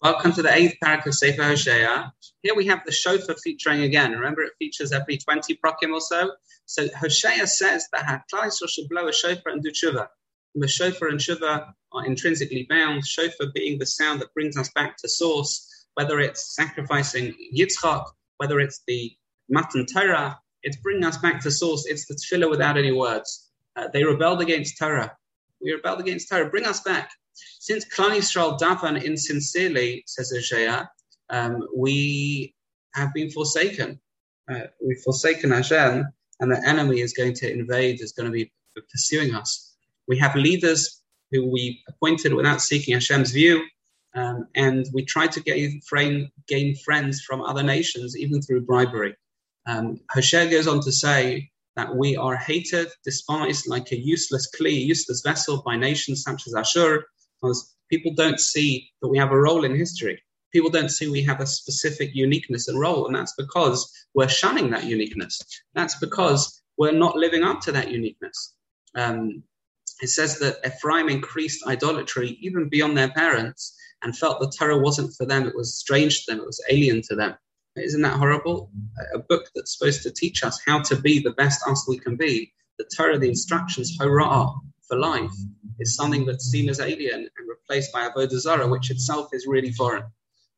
Welcome to the eighth perek of Sefer Hosea. Here we have the shofar featuring again. Remember, it features every 20 prokim or so. So Hosea says that Haklai should blow a shofar and do tshuva. The shofar and tshuva are intrinsically bound. Shofar being the sound that brings us back to source, whether it's sacrificing Yitzchak, whether it's the Matan Torah, it's bringing us back to source. It's the tefillah without any words. Uh, they rebelled against Torah. We rebelled against Torah. Bring us back. Since Klal Yisrael daven insincerely, says Isaiah, um, we have been forsaken. Uh, we've forsaken Hashem, and the enemy is going to invade, is going to be pursuing us. We have leaders who we appointed without seeking Hashem's view, um, and we try to gain, frame, gain friends from other nations, even through bribery. Um, goes on to say that we are hated, despised like a useless kli, useless vessel by nations such as Ashur, because people don't see that we have a role in history. People don't see we have a specific uniqueness and role, and that's because we're shunning that uniqueness. That's because we're not living up to that uniqueness. Um, it says that Ephraim increased idolatry even beyond their parents and felt the Torah wasn't for them, it was strange to them, it was alien to them. Isn't that horrible? A book that's supposed to teach us how to be the best us we can be. The Torah, the instructions, Torah, for life is something that's seen as alien and replaced by Avodah Zarah, which itself is really foreign.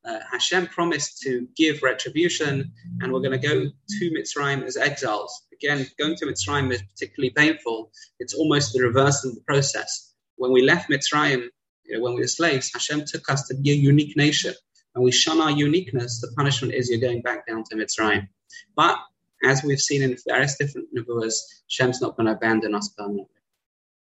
Uh, Hashem promised to give retribution, and we're going to go to Mitzrayim as exiles. Again, going to Mitzrayim is particularly painful. It's almost the reverse of the process. When we left Mitzrayim, you know, when we were slaves, Hashem took us to be a unique nation. and we shun our uniqueness, the punishment is you're going back down to Mitzrayim. But as we've seen in various different nubuas, Shem's not going to abandon us permanently.